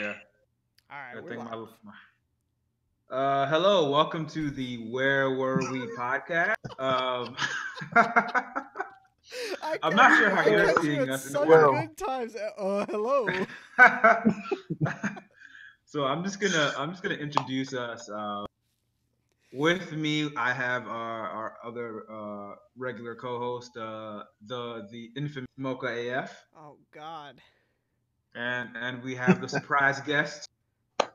Yeah. All right, I we're think live. my, uh, hello, welcome to the Where Were We podcast. Um, I'm not sure how you're seeing us in the world. good times. Uh, uh, hello. so I'm just gonna I'm just gonna introduce us. Uh, with me, I have our, our other uh, regular co-host, uh, the the infamous Moka AF, Oh God. And and we have the surprise guest,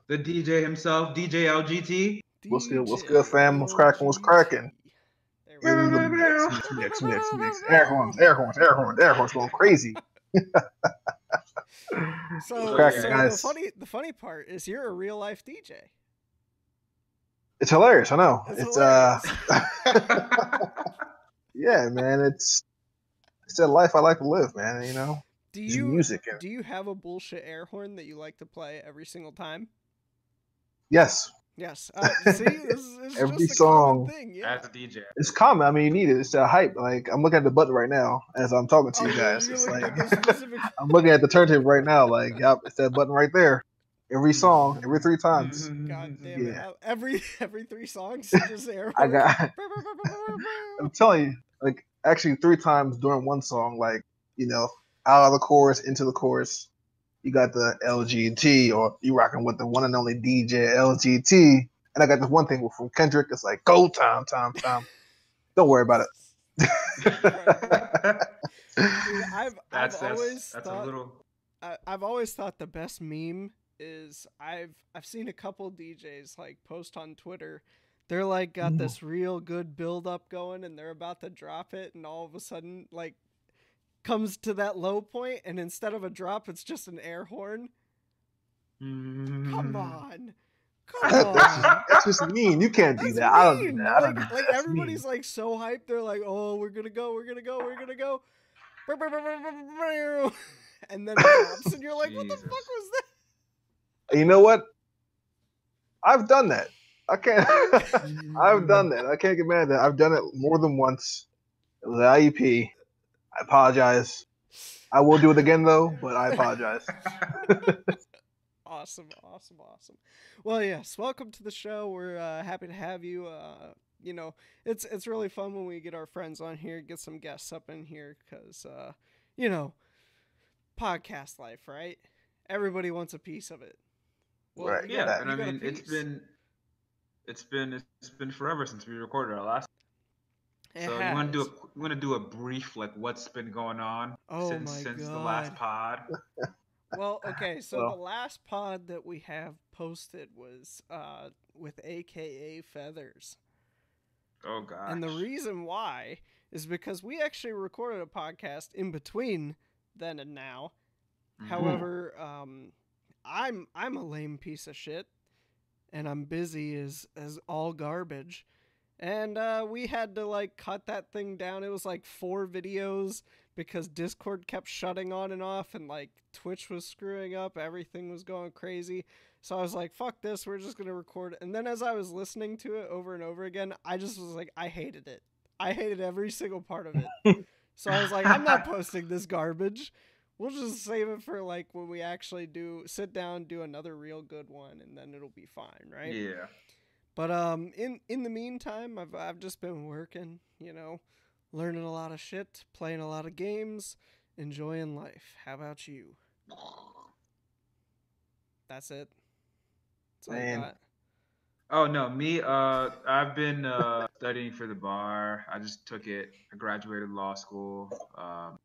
the DJ himself, DJ LGT. What's good, what's good, fam? What's cracking, what's cracking? There we This is go. the mix, mix, mix, mix. Air horns, air horns, air horns, air horns going crazy. So, cracking, so the funny, the funny part is you're a real life DJ. It's hilarious, I know. It's It's, uh yeah, man, it's it's a life I like to live, man, you know. Do you music do you have a bullshit air horn that you like to play every single time? yes. Yes. Uh, see, this is it's Every just a song. thing. Yeah. As a DJ. It's common. I mean you need it. It's a hype. Like I'm looking at the button right now as I'm talking to Oh, you guys. you're It's like specific- I'm looking at the turntable right now, like, yep, it's that button right there. Every song, every three times. God damn it! Yeah. Uh, Every every three songs, just air I got I'm telling you, like actually three times during one song, like, you know, out of the chorus into the chorus, you got the LGT or you rocking with the one and only DJ LGT. And I got this one thing from Kendrick, it's like go time, time, time. Don't worry about it. Dude, I've That's I've that's, always that's thought a little. I, I've always thought the best meme is I've I've seen a couple DJs like post on Twitter. They're like got Ooh. this real good build up going and they're about to drop it and all of a sudden like comes to that low point and instead of a drop it's just an air horn. Mm. Come on. Come that's, on. just, that's just mean. You can't do That's that. I don't do that. I don't Like, like everybody's mean. like so hyped. They're like, "Oh, we're gonna go, we're gonna go, we're gonna go," and then it drops, and you're like, "What the fuck was that?" You know what? I've done that. I can't. I've done that. I can't get mad at that. I've done it more than once. It was IEP. I apologize. I will do it again though, but I apologize. Awesome, awesome, awesome. Well, yes, welcome to the show. We're uh, happy to have you. Uh, you know, it's it's really fun when we get our friends on here, get some guests up in here, because uh, you know, podcast life, right? Everybody wants a piece of it. Right, Yeah, and I mean it's been it's been it's been forever since we recorded our last. It so you want to do a you want to do a brief like what's been going on Oh since my since the last pod. Well, okay, so Well- the last pod that we have posted was uh, with AKA Feathers. Oh god. And the reason why is because we actually recorded a podcast in between then and now. Mm-hmm. However, um, I'm I'm a lame piece of shit, and I'm busy as as all garbage. And uh, we had to like cut that thing down. It was like four videos because Discord kept shutting on and off, and like Twitch was screwing up. Everything was going crazy. So I was like, "Fuck this! We're just gonna record." And then as I was listening to it over and over again, I just was like, I hated it. I hated every single part of it. so I was like, I'm not posting this garbage. We'll just save it for like when we actually do sit down, do another real good one, and then it'll be fine, right? Yeah. But um, in in the meantime, I've I've just been working, you know, learning a lot of shit, playing a lot of games, enjoying life. How about you? That's it. That's all I Man. got. Oh no, me. Uh, I've been uh studying for the bar. I just took it. I graduated law school. Um,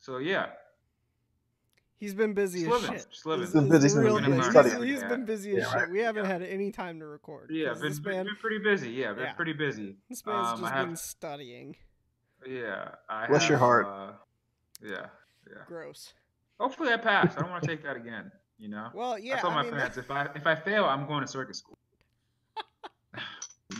so yeah, He's been busy Just as living, shit. just living. Is- Been busy the since real the thing. beginning. He's- Studying. he's been busy as Yeah, shit. We haven't had any time to record. Yeah, been, this been, man, been pretty busy. Yeah, been Yeah. pretty busy. this man's um, I just have- been studying. Yeah, I Bless have, your heart. Uh, yeah, yeah. Gross. Hopefully I pass. I don't want to take that again. You know. Well, yeah. I told my mean, parents if I if I fail, I'm going to circus school.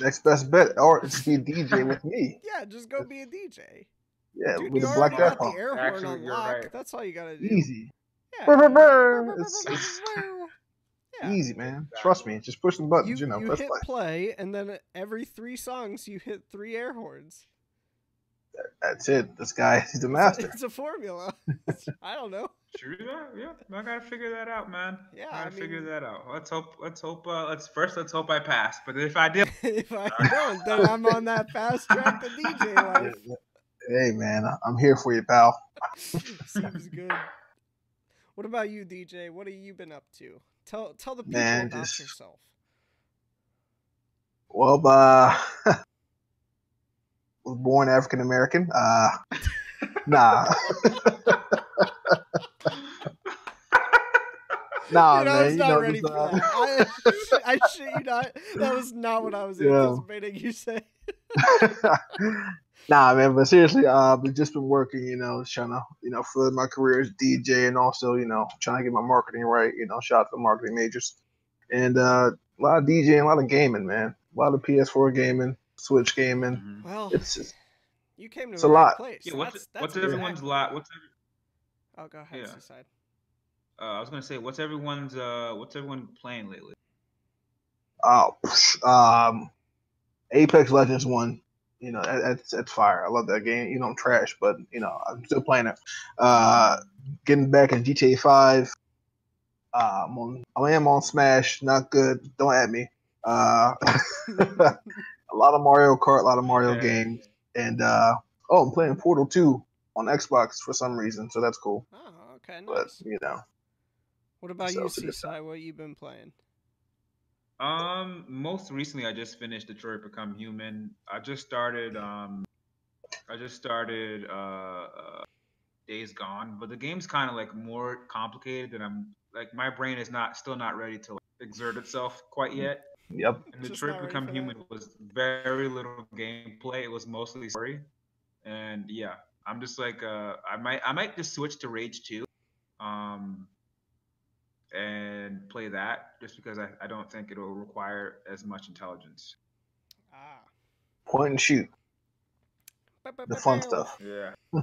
Next best bet, or it's be a DJ with me. yeah, just go be a DJ. Yeah, Dude, with you a black got the air horn Actually, on you're lock. right. That's all you gotta do. Easy, Yeah. Yeah. easy, man. Trust me. Just push the buttons. You, You, know, you press hit play. play, and then every three songs you hit three air horns. That's it. This guy, he's the master. It's a formula. I don't know. True that. Yeah, I gotta figure that out, man. Yeah, I I gotta figure mean- that out. Let's hope. Let's hope. Uh, let's first. Let's hope I pass. But if I did, if I don't, then I'm on that fast track to DJ life. Hey man, I'm here for you, pal. Seems good. What about you, DJ? What have you been up to? Tell tell the people Man, about just- yourself. Well, uh, was born African American. Uh, nah, nah, Dude, I man. was You not know, ready for uh, that. I, I shit you not. That was not what I was Yeah. anticipating you say. Nah, man. But seriously, uh, I've just been working. You know, trying to you know further my career as DJ, and also you know trying to get my marketing right. You know, shout out to the marketing majors, and uh, a lot of DJing, a lot of gaming, man. A lot of PS4 gaming, Switch gaming. Mhm. Well, It's just you came to it's a right lot. place. yeah. What's that's, that's what's exact- everyone's lot? What's every, Oh, go ahead, Yeah. Seaside. uh, I was gonna say, what's everyone's uh, what's everyone playing lately? oh, um, Apex Legends one. You know, that, that's that's fire. I love that game. You know, I'm trash, but you know, I'm still playing it. Uh, getting back in GTA Five. Uh, I'm on. I am on Smash. Not good. Don't at me. Uh, a lot of Mario Kart, a lot of Mario Yeah. games, and uh, oh, I'm playing Portal Two on Xbox for some reason, so that's cool. oh, okay, But you know, What about so you, it's a good Seaside? What you been playing? Um, most recently, I just finished Detroit Become Human. I just started. Um, I just started uh, uh Days Gone, but the game's kind of like more complicated than I'm. Like my brain is not still not ready to like, exert itself quite yet. yep. And Just Detroit Become for that. Human was very little gameplay. It was mostly story, and yeah, I'm just like uh, I might I might just switch to Rage Two, um, and play that just because I, I don't think it'll require as much intelligence. Ah. Point and shoot. The fun stuff. Yeah.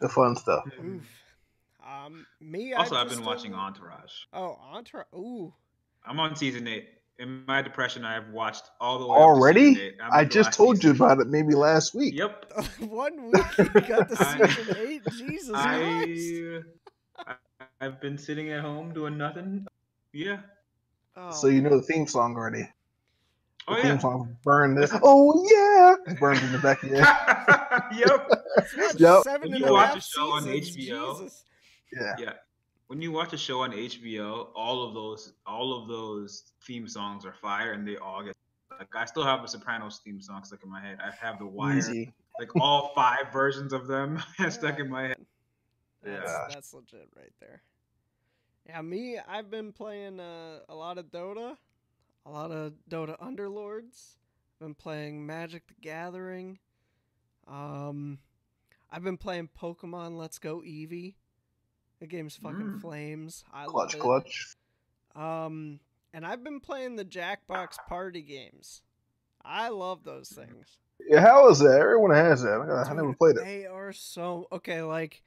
The fun stuff. Oof. Um, me. Also, I I've been just watching Entourage. Oh, Entourage. Ooh. I'm on season eight. In my depression, I have watched all the way. Already? Up to. I'm I in the just last told you about it maybe last week. Yep. One week you got the I- season eight. Jesus Christ. I, I I've been sitting at home doing nothing. Yeah. Oh, So you know the theme song already. The Oh theme yeah. song burned this. Oh yeah, it's burned in the back of your head. yep. Yep. seven When and you a watch half a show on HBO, Jesus. Yeah, When you watch a show on HBO, all of those all of those theme songs are fire, and they all get like I still have the Sopranos theme song stuck in my head. I have the Wire, easy. like all five versions of them stuck in my head. That's, Yeah. that's legit right there. Yeah, me, I've been playing uh, a lot of Dota, a lot of Dota Underlords. I've Been playing Magic the Gathering. Um, I've been playing Pokemon Let's Go Eevee. The game's fucking Mm. flames. I Clutch, love it. clutch. Um, and I've been playing the Jackbox party games. I love those things. Yeah, how is that? Everyone has that. I, gotta- I never played it. They are so okay. Like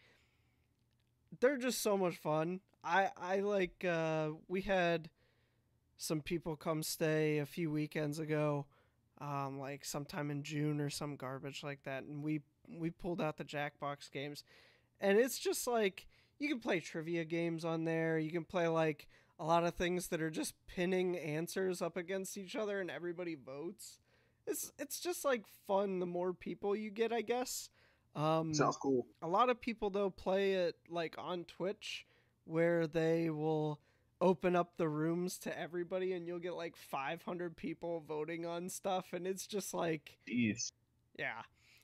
they're just so much fun. I I like. uh We had some people come stay a few weekends ago, um, like sometime in June or some garbage like that, and we we pulled out the Jackbox games, and it's just like you can play trivia games on there. You can play like a lot of things that are just pinning answers up against each other, and everybody votes. It's it's just like fun. The more people you get, I guess. Um, Sounds cool. a lot of people though play it like on Twitch where they will open up the rooms to everybody and you'll get like 500 people voting on stuff and it's just like Jeez. yeah.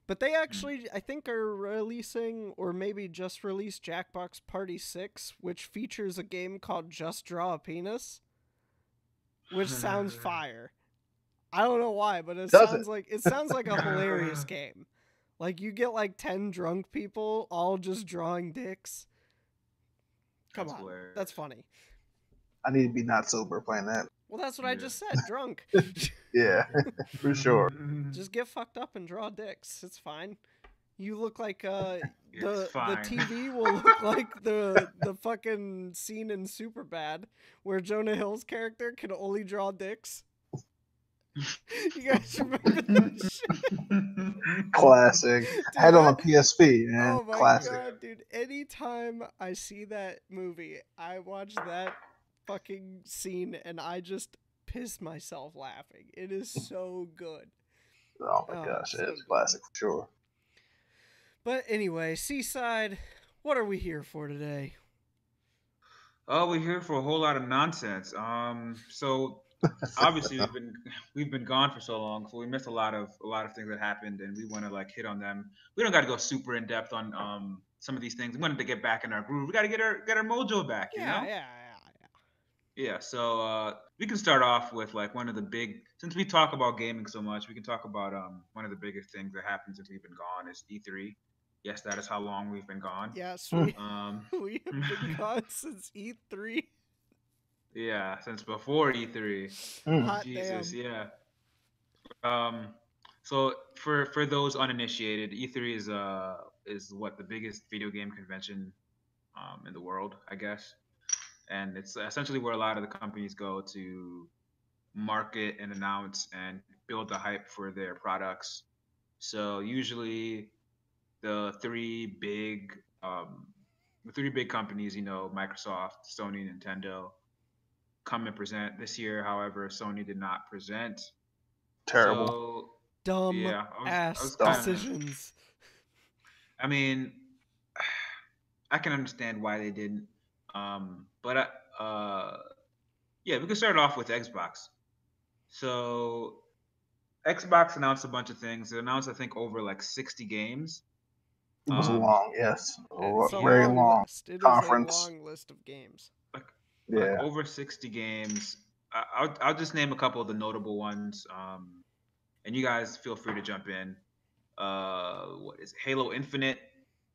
But they mm. actually I think are releasing or maybe just released Jackbox Party 6 which features a game called Just Draw a Penis which sounds fire. I don't know why, but it Does sounds it? like it sounds like a hilarious game. Like you get like 10 drunk people all just drawing dicks. Come That's on. hilarious. That's funny. I need to be not sober playing that. Well, that's what I just said, drunk. Yeah, for sure. just get fucked up and draw dicks. It's fine. You look like uh the the TV will look like the the fucking scene in Superbad where Jonah Hill's character can only draw dicks. You guys remember that shit? Classic. I had on a PSP, man. Oh my Classic. god, dude. Anytime I see that movie, I watch that fucking scene and I just piss myself laughing. It is so good. Oh my Oh, gosh, so it's good. classic for sure. But anyway, Seaside, what are we here for today? Oh, we're here for a whole lot of nonsense. Um, so obviously we've been we've been gone for so long, so we missed a lot of a lot of things that happened, and we want to like hit on them. We don't got to go super in depth on um some of these things. We wanted to get back in our groove. We got to get our get our mojo back, you Yeah, know? yeah, yeah, yeah. Yeah, so uh, we can start off with like one of the big. Since we talk about gaming so much, we can talk about um one of the biggest things that happens since we've been gone is E3. Yes, that is how long we've been gone. Yes, we, Um, we have been gone since E3. Yeah, since before E E3. Mm. Hot Jesus, damn. yeah. Um, so for for those uninitiated, E3 is uh is what the biggest video game convention um, in the world, I guess, and it's essentially where a lot of the companies go to market and announce and build the hype for their products. So usually, the three big um, the three big companies, you know, Microsoft, Sony, Nintendo, come and present. This year, however, Sony did not present. Terrible. So, Dumb yeah, I was- ass was kinda- decisions. I mean, I can understand why they didn't. Um, but I- uh, yeah, we can start off with Xbox. So, Xbox announced a bunch of things. It announced, I think, over like 60 games. it was um, long, yes. A very long. list. It is conference. a long list of games. Like Yeah. over 60 games. I- I'll, I'll just name a couple of the notable ones. Um, and you guys feel free to jump in. Uh, what is it? Halo Infinite,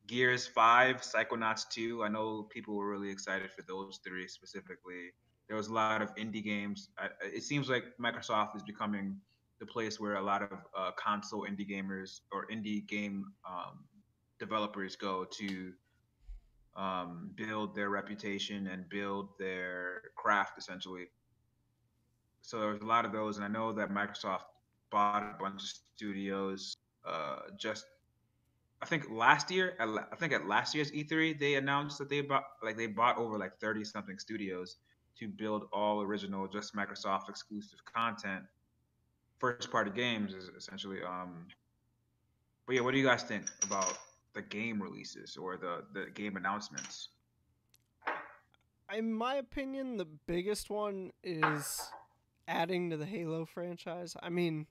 Gears 5, Psychonauts 2. I know people were really excited for those three specifically. There was a lot of indie games. I- it seems like Microsoft is becoming the place where a lot of uh, console indie gamers or indie game um, developers go to um, build their reputation and build their craft essentially. So there was a lot of those, and I know that Microsoft bought a bunch of studios. Uh, just I think last year, I think at last year's E3, they announced that they bought like they bought over like thirty something studios to build all original, just Microsoft exclusive content, first party games, essentially. Um, but yeah, what do you guys think about the game releases or the the game announcements? In my opinion, the biggest one is adding to the Halo franchise. I mean,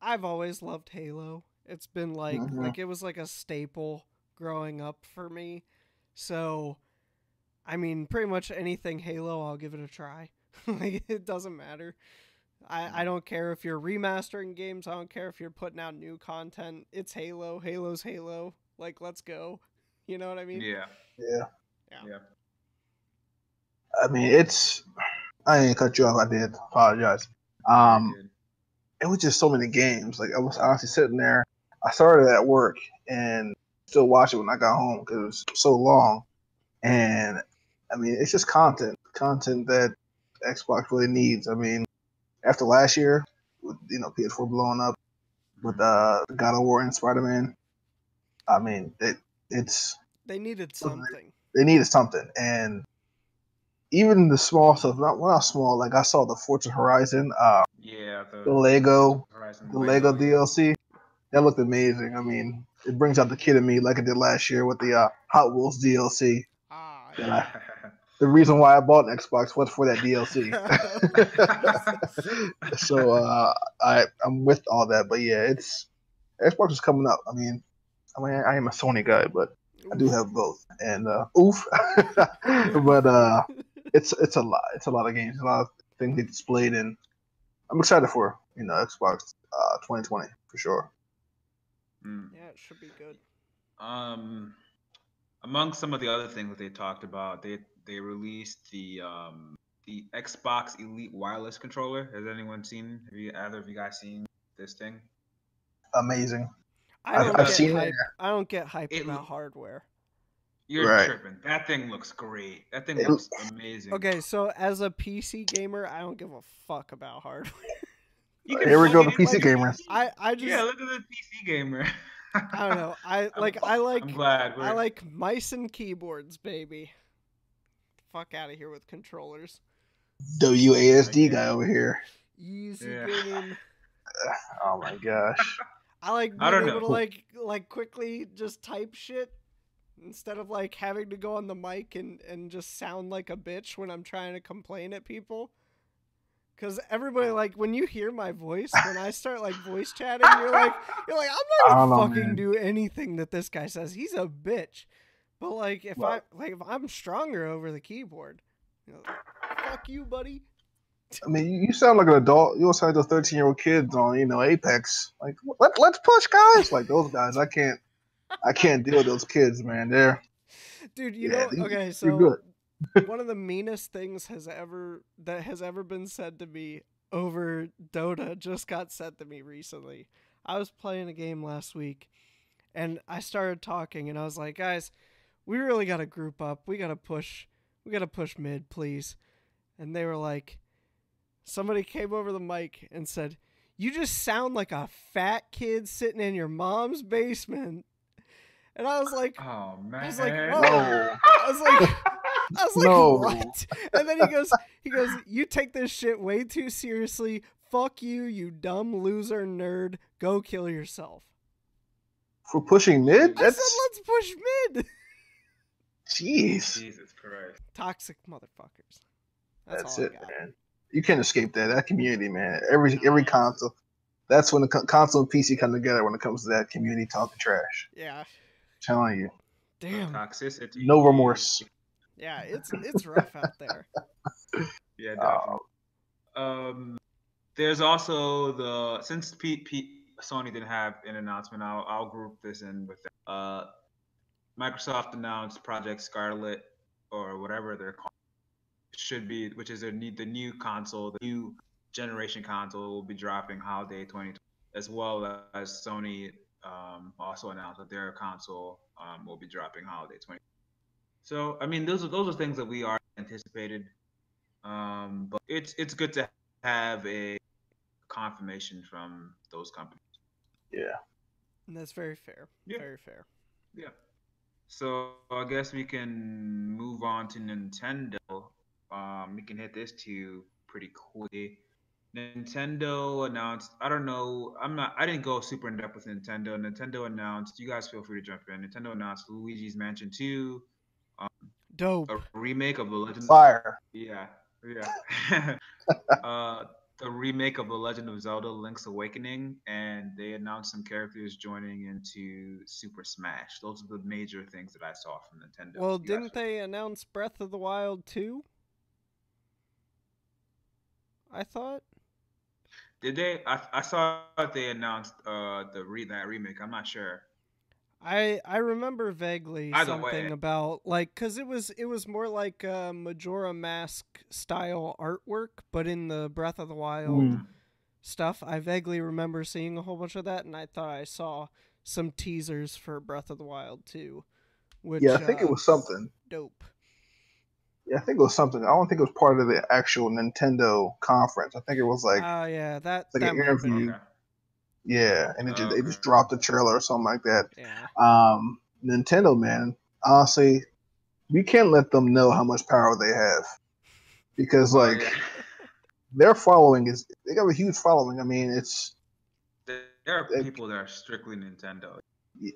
I've always loved Halo. It's been like Mhm. like it was like a staple growing up for me. So, I mean, pretty much anything Halo, I'll give it a try. like it doesn't matter. I, I don't care if you're remastering games. I don't care if you're putting out new content. It's Halo. Halo's Halo. Like, let's go. You know what I mean? Yeah, Yeah. yeah. I mean, it's. I didn't cut you off. I did. Apologize. Um, Good. it was just so many games. Like I was honestly sitting there. I started at work and still watched it when I got home because it was so long. And I mean, it's just content, content that Xbox really needs. I mean, after last year, with you know PS4 blowing up with uh God of War and Spider Man, I mean, it it's They needed something. they needed something, and even the small stuff, not well, not small. Like I saw the Forza Horizon, uh, yeah. The, the Lego Horizon the Lego yeah. DLC. That looked amazing. I mean, it brings out the kid in me like it did last year with the uh, Hot Wheels DLC. Ah, Yeah. The reason why I bought an Xbox was for that DLC. so uh, I I'm with all that, but yeah, it's Xbox is coming up. I mean, I mean I am a Sony guy, but I do have both, and uh, oof. but uh, it's it's a lot. It's a lot of games, a lot of things they displayed, and I'm excited for you know Xbox uh, 2020 for sure. Mm. yeah, it should be good. Um, among some of the other things that they talked about, they they released the um the Xbox Elite wireless controller. Has anyone seen? Have you either of you guys seen this thing? Amazing. I I've- don't I've get seen it. hype. I don't get hype It about hardware. You're Right. tripping. That thing looks great. That thing It- looks amazing. Okay, so as a PC gamer, I don't give a fuck about hardware. Here we go, the PC in. gamer. I I just Yeah, look at the PC gamer. I don't know. I I'm- like I like I'm glad. We're- like mice and keyboards, baby. Fuck out of here with controllers. WASD guy over here. Easy Yeah. game. Oh my gosh. I like being I don't able to like like quickly just type shit instead of like having to go on the mic and and just sound like a bitch when I'm trying to complain at people. Cause everybody like when you hear my voice when I start like voice chatting, you're like you're like I'm not gonna fucking man. do anything that this guy says. He's a bitch. But like if Well- I like if I'm stronger over the keyboard, you know, fuck you, buddy. I mean, you sound like an adult. You don't sound like those thirteen year old kids on, you know, Apex. Like, let, let's push, guys. Like those guys, I can't, I can't deal with those kids, man. They're Dude, you Yeah, know, okay, so one of the meanest things has ever that has ever been said to me over Dota just got said to me recently. I was playing a game last week and I started talking and I was like, "Guys, we really got to group up. We got to push. We got to push mid, please." And they were like somebody came over the mic and said, "You just sound like a fat kid sitting in your mom's basement." And I was like, Oh man. I was like, whoa. no. I was like, I was like, No. what? And then he goes, he goes, you take this shit way too seriously. Fuck you, you dumb loser nerd. Go kill yourself. for pushing mid. I said, let's push mid. Jeez. Jesus Christ. Toxic motherfuckers. That's, That's all it, man. You can't escape that. That community, man. Every every console. That's when the console and PC come together when it comes to that community talking trash. Yeah. telling you, Damn. Toxicity. no remorse. Yeah, it's it's rough out there. Yeah, Oh. definitely. Um, there's also the since Pete, Pete Sony didn't have an announcement, I'll I'll group this in with that. Uh, Microsoft announced Project Scarlett or whatever they're called should be, which is their new, the new console, the new generation console will be dropping holiday 2020, as well as Sony um, also announced that their console um, will be dropping holiday 20. So I mean, those are those are things that we are anticipated. Um, but it's it's good to have a confirmation from those companies. Yeah. And that's very fair. Yeah. Very fair. Yeah. So I guess we can move on to Nintendo. Um, we can hit this too pretty quickly. Nintendo announced. I don't know. I'm not. I didn't go super in depth with Nintendo. Nintendo announced. You guys feel free to jump in. Nintendo announced Luigi's Mansion 2, Um, Dope. a remake of the Legend. Fire. Yeah, yeah. uh, the remake of The Legend of Zelda: Link's Awakening, and they announced some characters joining into Super Smash. Those are the major things that I saw from Nintendo. Well, You didn't they announce Breath of the Wild 2? I thought. Did they? I, I saw that they announced uh the re that remake. I'm not sure. I I remember vaguely Either something way. about like because it was it was more like uh, Majora Mask style artwork, but in the Breath of the Wild Mm. stuff, I vaguely remember seeing a whole bunch of that, and I thought I saw some teasers for Breath of the Wild too. Which Yeah, I think uh, it was something. dope. Yeah, I think it was something. I don't think it was part of the actual Nintendo conference. I think it was like, Oh yeah, that like that an might have been- Okay. Yeah, and it just, they just dropped a trailer or something like that. Yeah, Um, Nintendo, man, honestly, we can't let them know how much power they have because, Oh, like, yeah. their following is they got a huge following. I mean, it's there are Like- people that are strictly Nintendo.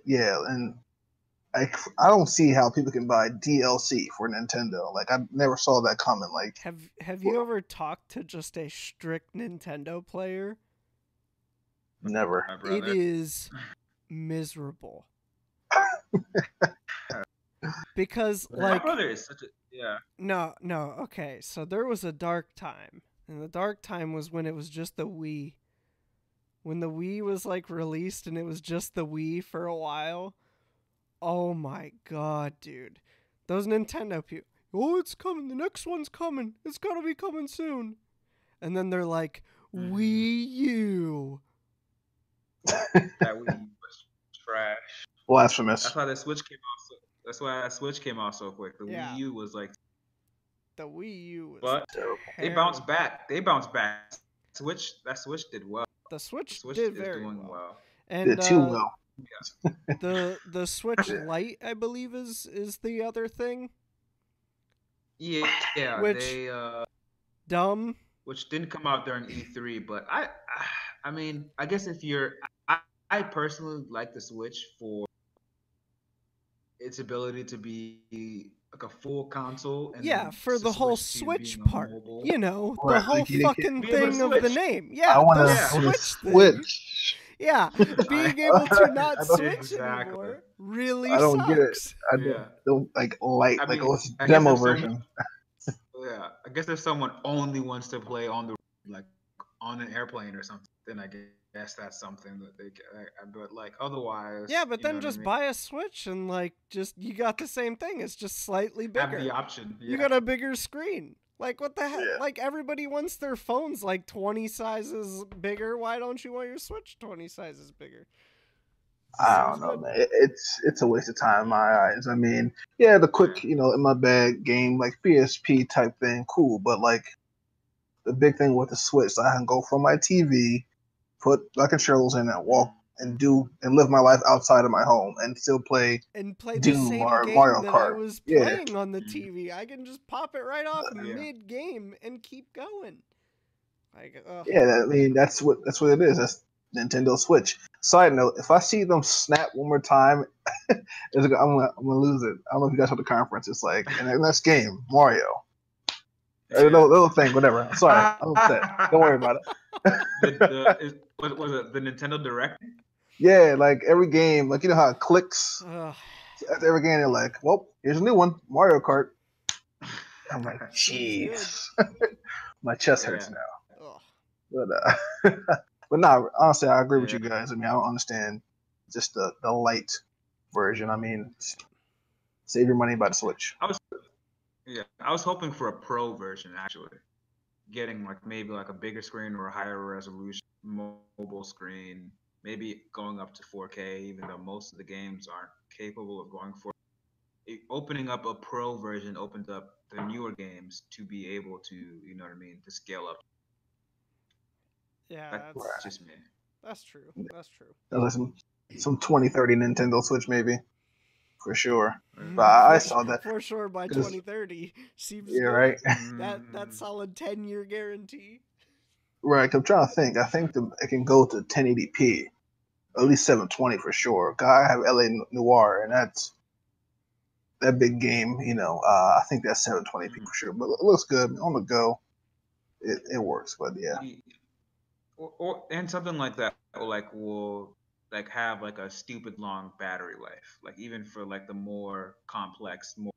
yeah, and I I don't see how people can buy DLC for Nintendo. Like, I never saw that coming. Like, have have you ever talked to just a strict Nintendo player? Never. My It brother. is miserable. because My like brother is such a yeah. no no okay so there was a dark time and the dark time was when it was just the Wii when the Wii was like released and it was just the Wii for a while oh my god dude those Nintendo people oh it's coming the next one's coming it's gonna be coming soon and then they're like Mhm. Wii U That Wii was trash. Blasphemous. That's why the Switch came out. So, that's why that Switch came out so quick. The Yeah. Wii U was like, the Wii U was but Terrible. they bounced back. They bounced back Switch that Switch did well. The The Switch, Switch did is very doing well. well. And Did too uh, well. the the Switch Lite, I believe, is is the other thing. Yeah, yeah. Which- They uh, Dumb. which didn't come out during E3, but I, I mean, I guess if you're, I, I personally like the Switch for its ability to be like a full console. And Yeah, for the whole to Switch part. mobile. You know, the whole like you can fucking be able to thing of the name. Yeah, I want the to Switch thing. switch. Yeah, being able to not switch Exactly. anymore really I don't get it. sucks. I Yeah. don't like light, I like mean, it's I demo if someone- version. Yeah, I guess if someone only wants to play on the like on an airplane or something, then I guess that's something that they. Can, I, I- but like otherwise. Yeah, but then know what I just mean? buy a Switch and like just you got the same thing. It's just slightly have bigger. the option. You got a bigger screen. Like what the heck? Yeah. Like everybody wants their phones like 20 sizes bigger. Why don't you want your Switch 20 sizes bigger? I don't know, man. It's it's a waste of time in my eyes. I mean, yeah, the quick, you know, in my bag game like PSP type thing, cool. But like the big thing with the Switch, So I can go from my TV, put my controllers in, and walk and do and live my life outside of my home and still play. And play the Doom same or game Mario that I Kart. was Yeah. playing on the. TV. I can just pop it right off Yeah. mid game and keep going. Like. Yeah, I mean that's what that's what it is. That's Nintendo Switch. Side note: If I see them snap one more time, I'm gonna I'm gonna lose it. I don't know if you guys saw the conference. It's like in the next game, Mario. A little, little thing, whatever. I'm sorry, I'm upset. Don't worry about it. the, the, is, was, was it the Nintendo Direct? Yeah, like every game, like you know how it clicks. Ugh. After every game, they're like, "Well, here's a new one, Mario Kart." I'm like, "Jeez, my chest hurts Yeah. now." Ugh. But uh, but nah, honestly, I agree with you guys. I mean, I don't understand just the the light version. I mean, save your money by the Switch. Yeah, I was hoping for a pro version actually, getting like maybe like a bigger screen or a higher resolution mobile screen, maybe going up to 4K, even though most of the games aren't capable of going for. It, opening up a pro version opens up the newer games to be able to, you know what I mean, to scale up. Yeah, That's that's, just me. that's true. That's true. That was some some 2030 Nintendo Switch maybe, for sure. Mhm. But I saw that. for sure by 'Cause- 2030 seems Yeah, right. That that Mm, solid 10 year guarantee. Right. I'm trying to think. I think the, it can go to 1080p, at least 720 for sure. 'Cause I have LA Noire, and that's that big game. You know, uh, I think that's 720p for sure. But it looks good on the go. It, it works. But yeah, Or, or and something like that, or like will like have like a stupid long battery life, like even for like the more complex, more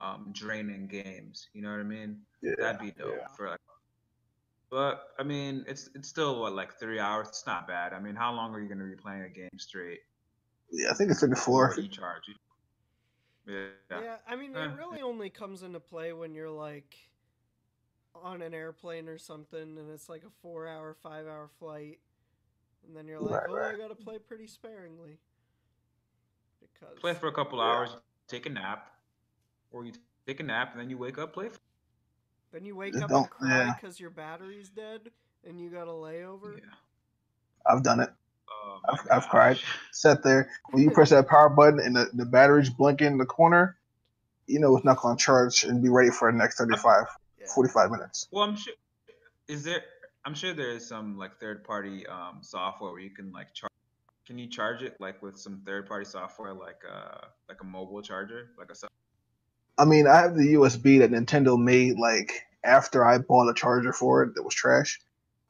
um draining games. You know what I mean? yeah. That'd be dope Yeah. for like. But I mean, it's it's still what like three hours. It's not bad. I mean, how long are you gonna be playing a game straight? yeah. I think it's 34. Before you charge. Yeah. Yeah, I mean, it really only comes into play when you're like on an airplane or something, and it's like a four-hour, five-hour flight, and then you're like, Right, "Oh, right. I gotta play pretty sparingly." Because Play for a couple Yeah. hours, take a nap, or you take a nap and then you wake up, play. For, then you wake Just up don't- and cry yeah. because your battery's dead, and you got a layover. yeah. I've done it. Oh I've, I've cried. Sat there when you press that power button and the, the battery's blinking in the corner. You know it's not going to charge and be ready for the next 35, Yeah. 45 minutes. Well, I'm sure. Is there? I'm sure there is some like third-party um, software where you can like charge. Can you charge it like with some third-party software, like uh like a mobile charger, like a? I mean, I have the USB that Nintendo made like after I bought a charger for it that was trash.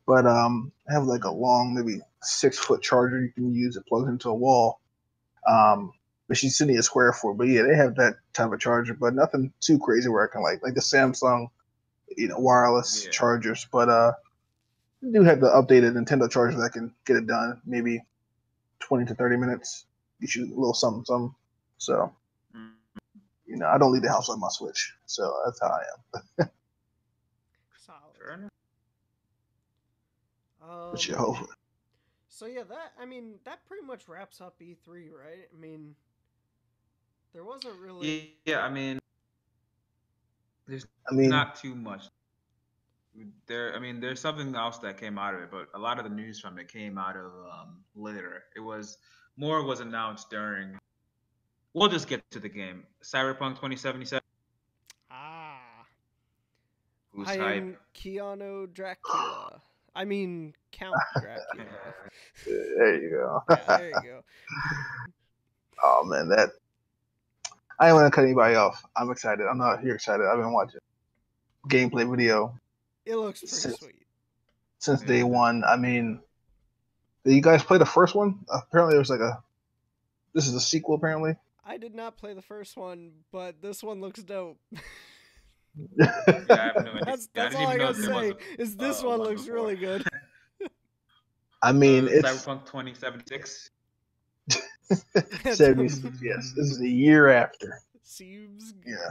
But um, I have like a long, maybe six foot charger you can use. It plugs into a wall. Um, but she's sending a square for. But yeah, they have that type of charger, but nothing too crazy where I can like like the Samsung, you know, wireless Yeah. chargers. But uh, do have the updated Nintendo charger that can get it done. Maybe twenty to thirty minutes. You you a little something, something. So Mm. you know, I don't leave the house on my Switch. So that's how I am. Solid. Fair. Um, But yo, So yeah, that I mean that pretty much wraps up E3, right? I mean, there wasn't really. Yeah, I mean, there's I mean, not too much. There. I mean, there's something else that came out of it, but a lot of the news from it came out of um, later. It was more was announced during. We'll just get to the game. Cyberpunk 2077. Ah. Who's I hype? am Keanu Dracula. I mean Count Dracula. There you go. yeah, there you go. oh man, that I ain't want to cut anybody off. I'm excited. I'm not. You're excited. I've been watching gameplay video It looks pretty Sis- sweet. since day one. I mean, did you guys play the first one? Apparently, there was like a. This is a sequel, apparently. I did not play the first one, but this one looks dope. Yeah, I have no idea. That's Yeah, I all I gotta say. a- Is this uh, one one looks before. really good. I mean, uh, it's Cyberpunk 2076. 76. Yes, this is a year after. Seems Yeah.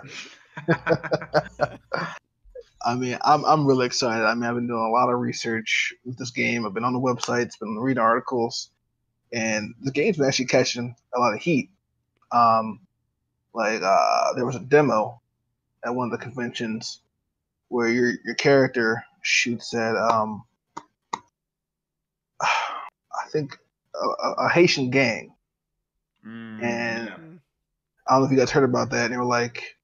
I mean, I'm I'm really excited. I mean, I've been doing a lot of research with this game. I've been on the websites, been reading articles, and the game's been actually catching a lot of heat. Um, like uh, there was a demo at one of the conventions where your your character shoots at um, I think a, a- Haitian gang. Mm, And- yeah. I don't know if you guys heard about that. And they were like,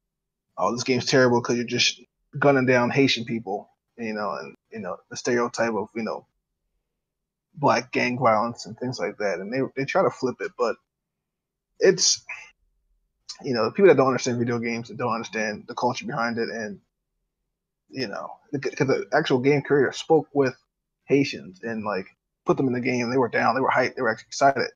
"Oh, this game's terrible because you're just gunning down Haitian people, you know, and you know the stereotype of you know black gang violence and things like that." And they they try to flip it, but it's you know the people that don't understand video games that don't understand the culture behind it, and you know because the actual game creator spoke with Haitians and like put them in the game. They were down, they were hyped, they were actually excited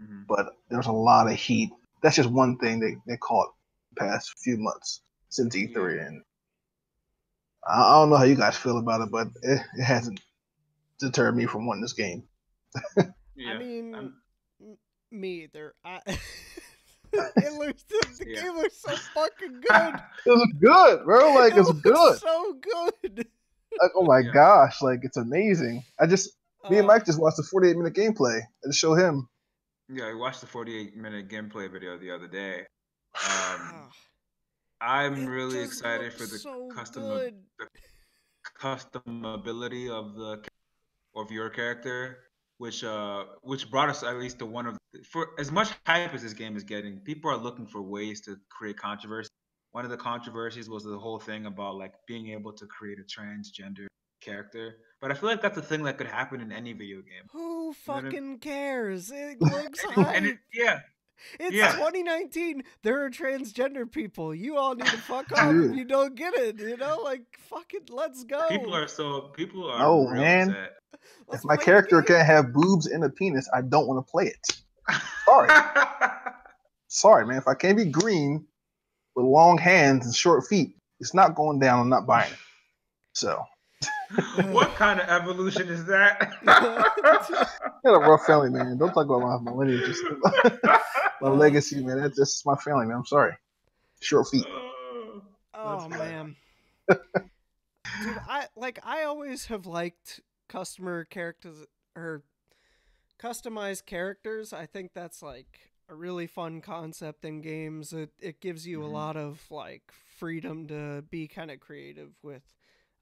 Mhm. but there's a lot of heat. That's just one thing they, they caught the past few months since E3, Yeah. and I, I don't know how you guys feel about it, but it, it hasn't deterred me from wanting this game. Yeah. I mean, I'm- m- me either. I, it looks the, the Yeah. game looks so fucking good. It's good, bro. Like It it's looks good. So good. Like oh my Yeah. gosh, like it's amazing. I just me and Uh, Mike just watched the 48 minute gameplay and show him. yeah, I watched the 48 minute gameplay video the other day. Um, ah, I'm it really excited for the so custom good. customability of the of your character, which uh which brought us at least to one of for as much hype as this game is getting, people are looking for ways to create controversy. One of the controversies was the whole thing about like being able to create a transgender character. But I feel like that's a thing that could happen in any video game. Who know I- fucking cares? It looks And hype. it, yeah, It's yeah. 2019. There are transgender people. You all need to fuck off if you don't get it. You know, like fucking, let's go. people are so people are No, real man. upset. If my character can't have boobs and a penis, I don't want to play it. Sorry, sorry, man. If I can't be green with long hands and short feet, it's not going down. I'm not buying it. So. what kind of evolution is that? I got a rough family, man. Don't talk about my, my lineage, just my legacy, man. That's just my family, man. I'm sorry. Short feet. Oh man. Dude, I like I always have liked customer characters or customized characters. I think that's like a really fun concept in games. It it gives you Mhm. a lot of like freedom to be kind of creative with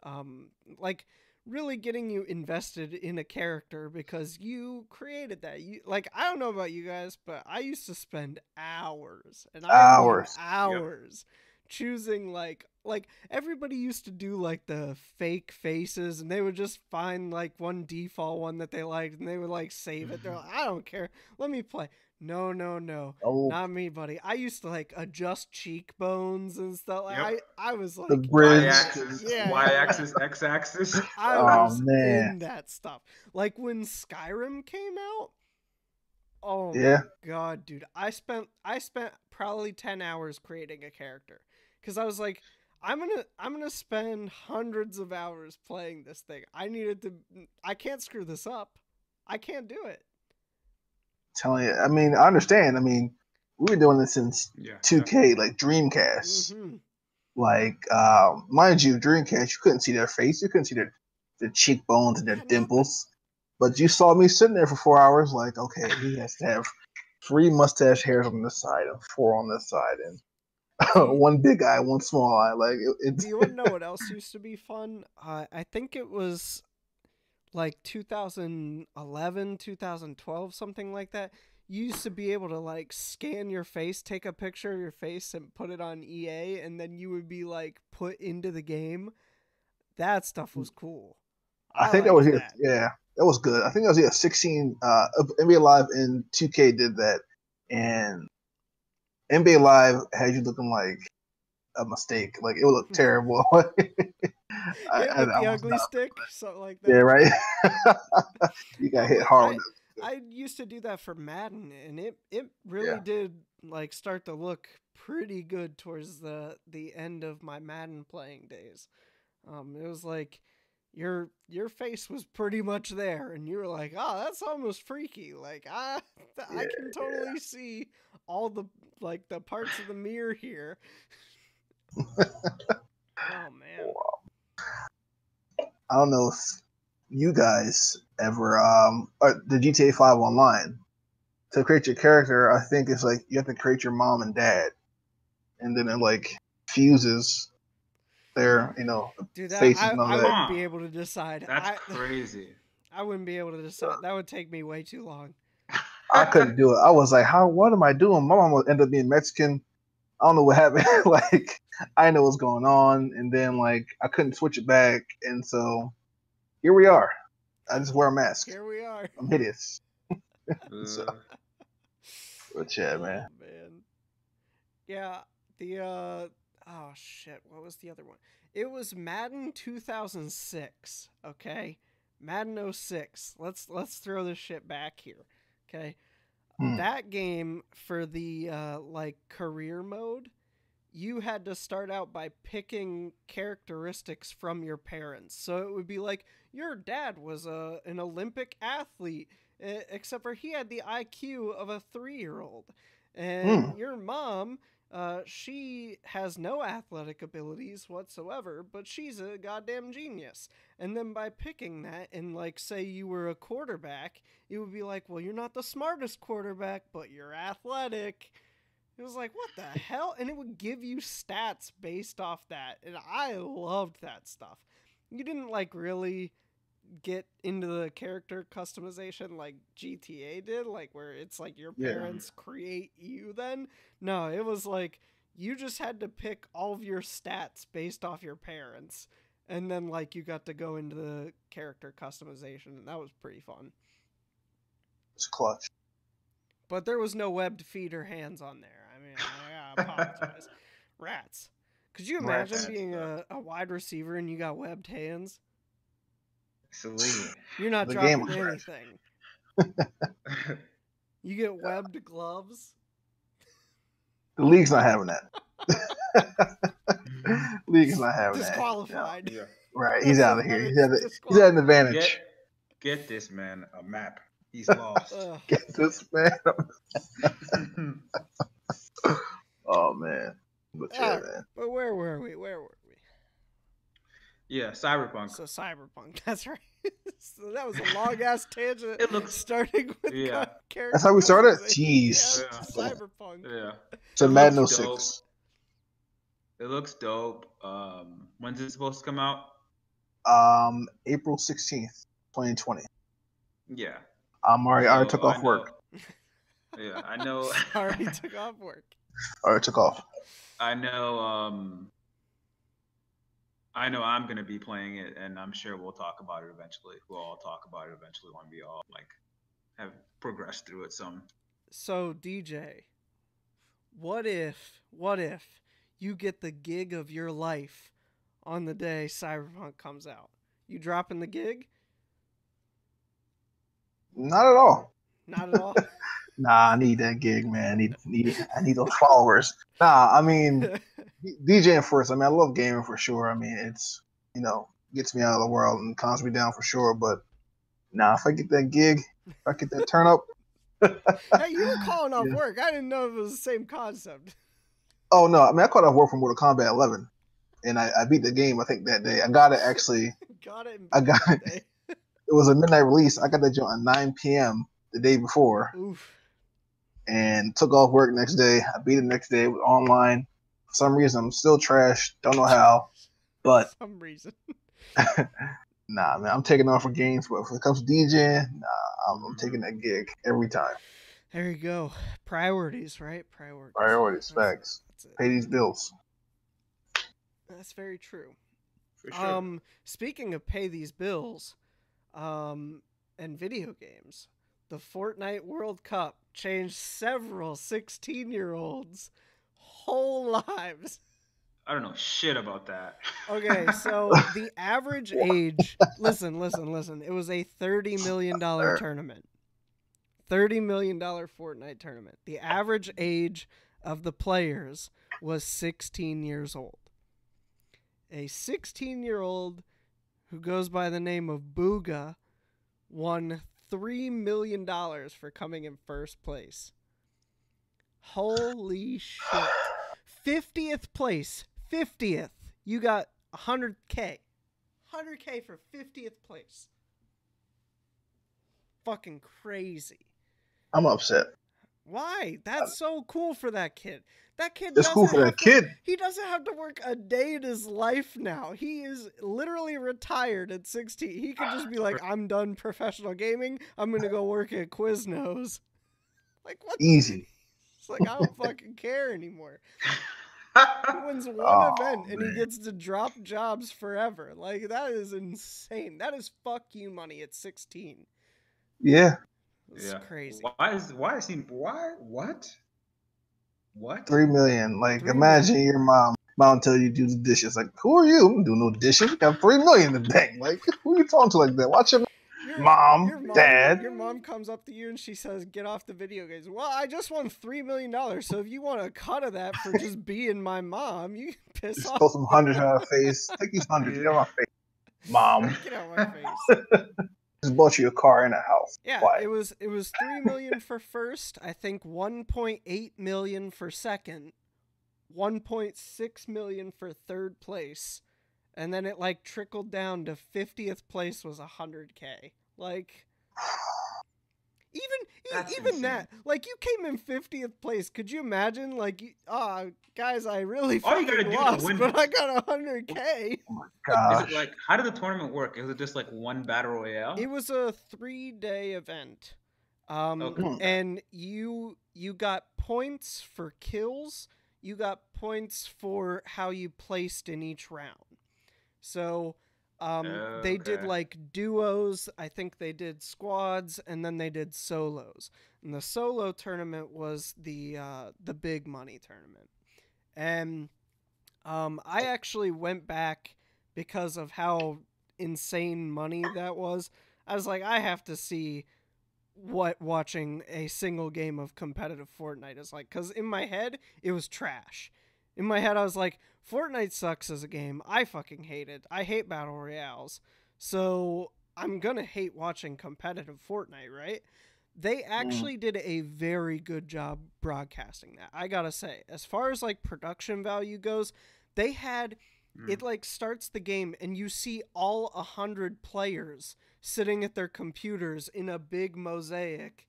um like really getting you invested in a character because you created that. You like I don't know about you guys, but I used to spend hours and Hours. hours choosing like like everybody used to do like the fake faces and they would just find like one default one that they liked and they would like save it. They're mm-hmm. like, I don't care. Let me play. No, no, no. Oh, Not me, buddy. I used to like adjust cheekbones and stuff. Like, Yep. I I was like the bridge. Y-axis, Yeah. y-axis, x-axis. I Oh, was man. in that stuff. Like when Skyrim came out. Oh Yeah. my god, dude! I spent I spent probably ten hours creating a character because I was like, I'm gonna I'm gonna spend hundreds of hours playing this thing. I needed to. I can't screw this up. I can't do it. Telling you. I mean, I understand. I mean, we were doing this since Yeah. 2K, like Dreamcast. hmm Like, um, mind you, Dreamcast, you couldn't see their face, you couldn't see their, their cheekbones and their dimples. But you saw me sitting there for four hours, like, okay, he has to have three mustache hairs on this side and four on this side, and one big eye, one small eye. Like it, it's Do you want to know what else used to be fun? Uh, I think it was like 2011, 2012, something like that. You used to be able to like scan your face, take a picture of your face, and put it on EA, and then you would be like put into the game. That stuff was cool. I, think that was liked it. Yeah, that was good. I think that was yeah, 16. Uh, NBA Live and 2K did that, and NBA Live had you looking like a mistake. Like it would look terrible. I, I- with I the ugly stick, something like that. Yeah, right. you got hit hard. I used to do that for Madden, and it it really Yeah. did like start to look pretty good towards the the end of my Madden playing days. Um, it was like your your face was pretty much there, and you were like, "Oh, that's almost freaky." Like I I Yeah, can totally see all the like the parts of the mirror here. oh man. I don't know if you guys ever um uh, the GTA 5 online to create your character. I think it's like you have to create your mom and dad, and then it like fuses their you know Dude, that, faces I, and all I that. wouldn't be able to decide. That's I, crazy. I wouldn't be able to decide. That would take me way too long. I couldn't do it. I was like, how? What am I doing? My mom would end up being Mexican. I don't know what happened. like, I didn't know what's going on, and then like I couldn't switch it back, and so here we are. I just wear a mask. Here we are. I'm hideous. So- Uh, But yeah, man. Oh, man. Yeah, the uh oh shit, what was the other one? It was Madden 2006, okay? Madden 06. Let's let's throw this shit back here. Okay? Hmm. That game for the uh like career mode, you had to start out by picking characteristics from your parents. So it would be like your dad was a an Olympic athlete, except for he had the IQ of a 3-year-old. And Hmm. your mom uh, she has no athletic abilities whatsoever, but she's a goddamn genius. And then by picking that, and like say you were a quarterback, it would be like, well, you're not the smartest quarterback, but you're athletic. It was like, what the hell? And it would give you stats based off that. And I loved that stuff. You didn't like really get into the character customization like GTA did, like where it's like your Yeah. parents create you then. No, it was like you just had to pick all of your stats based off your parents. And then like you got to go into the character customization and that was pretty fun. It's clutch. But there was no webbed feet or hands on there. I mean, I apologize. Rats. Could you imagine Rats. being a, a wide receiver and you got webbed hands? Celine. You're not The dropping was anything. You get webbed gloves. The league's not having that. Mm-hmm. league's not having that. Disqualified. yeah. Right, he's out of here. He's at, the, he's at an advantage. Get, get this man a map. He's lost. Get this man. Oh man. But yeah, Alright. man. but where were we? Where were we? Yeah, Cyberpunk. So cyberpunk. That's right. so that was a long ass tangent. It looks- starting with Yeah. ca- That's how we started? customization. Jeez. Yeah, cyberpunk. yeah. So It Madden looks 06. It looks dope. Um, when's it supposed to come out? Um, April 16th, 2020. Yeah. I'm already, I already So took I off work. Yeah, I know. Already took off work. I already took off. I know. Um, I know I'm gonna be playing it, and I'm sure we'll talk about it eventually. We'll all talk about it eventually when we all like have progressed through it some. So DJ, what if what if you get the gig of your life on the day Cyberpunk comes out? You dropping the gig? Not at all. Not at all. Nah, I need that gig, man. I need, need, I need those followers. Nah, I mean, D- DJing first. I mean, I love gaming for sure. I mean, it's you know gets me out of the world and calms me down for sure. But nah, if I get that gig, if I get that turn up, hey, you were calling off Yeah. work. I didn't know it was the same concept. oh no, I mean I called off work from Mortal Kombat 11, and I, I beat the game. I think that day. I got it actually. got it. I got it. It was a midnight release. I got that joint at 9 p.m. the day before, Oof. and took off work next day. I beat it next day. It was online, For some reason, I'm still trash. Don't know how, but some reason. nah, man, I'm taking off for games. But if it comes to DJing, nah, I'm, I'm taking that gig every time. There you go. Priorities, right? Priorities. Priorities, That's- facts. It. Pay these bills. That's very true. For sure. Um, speaking of pay these bills, um, and video games, the Fortnite World Cup changed several 16-year-olds' whole lives. I don't know shit about that. Okay, so the average age. Listen, listen, listen. It was a thirty million dollar tournament. Thirty million dollar Fortnite tournament. The average age of the players was sixteen years old. A sixteen-year-old who goes by the name of Bugha won three million dollars for coming in first place. Holy shit! Fiftieth place. Fiftieth. You got 100k. 100k for 50th place. Fucking crazy. I'm upset. Why? That's so cool for that kid. That kid It's cool for have that to- kid. He doesn't have to work a day in his life now. He is literally retired at 16. He could just be like, I'm done professional gaming. I'm going to go work at Quiznos. Like, what? Easy. It's like, I don't fucking care anymore. He wins one Oh, event and he gets to drop jobs forever. Like that is insane. That is fuck you money at 16. Yeah, It's yeah. crazy. Why is why is he why what? What? three million. Like, Three imagine your mom. Mom tell you to do the dishes. Like, who are you? I'm doing no dishes. You got three million in the bank. Like, who are you talking to like that? Watch your Your- Mom, Dad. Your mom comes up to you and she says, "Get off the video games." Well, I just won three million dollars. So if you want a cut of that for just being my mom, you can piss Just off. throw some hundreds on her face. Take these hundreds. Get on my face. Mom, Get out of my face. just bought you a car and a house. Yeah, Why? it was it was three million for first. I think one point eight million for second, one point six million for third place, and then it like trickled down to fiftieth place was hundred k. Like, even e- That's even insane. that, like you came in fiftieth place. Could you imagine? Like, you- ah, guys, I really All you gotta fucking do to win- but I got hundred k. Oh my Is it like how did the tournament work? Is it just like one battle royale? It was a three day event. Um, Okay. and you you got points for kills. You got points for how you placed in each round. So um, they did like duos. I think they did squads, and then they did solos. And the solo tournament was the uh, the big money tournament. And um, I actually went back because of how insane money that was. I was like, I have to see what watching a single game of competitive Fortnite is like. Because in my head, it was trash. In my head, I was like, Fortnite sucks as a game. I fucking hate it. I hate battle royales. So I'm gonna hate watching competitive Fortnite, right? They actually did a very good job broadcasting that. I gotta say, as far as like production value goes, they had Mm. it like starts the game and you see all a hundred players sitting at their computers in a big mosaic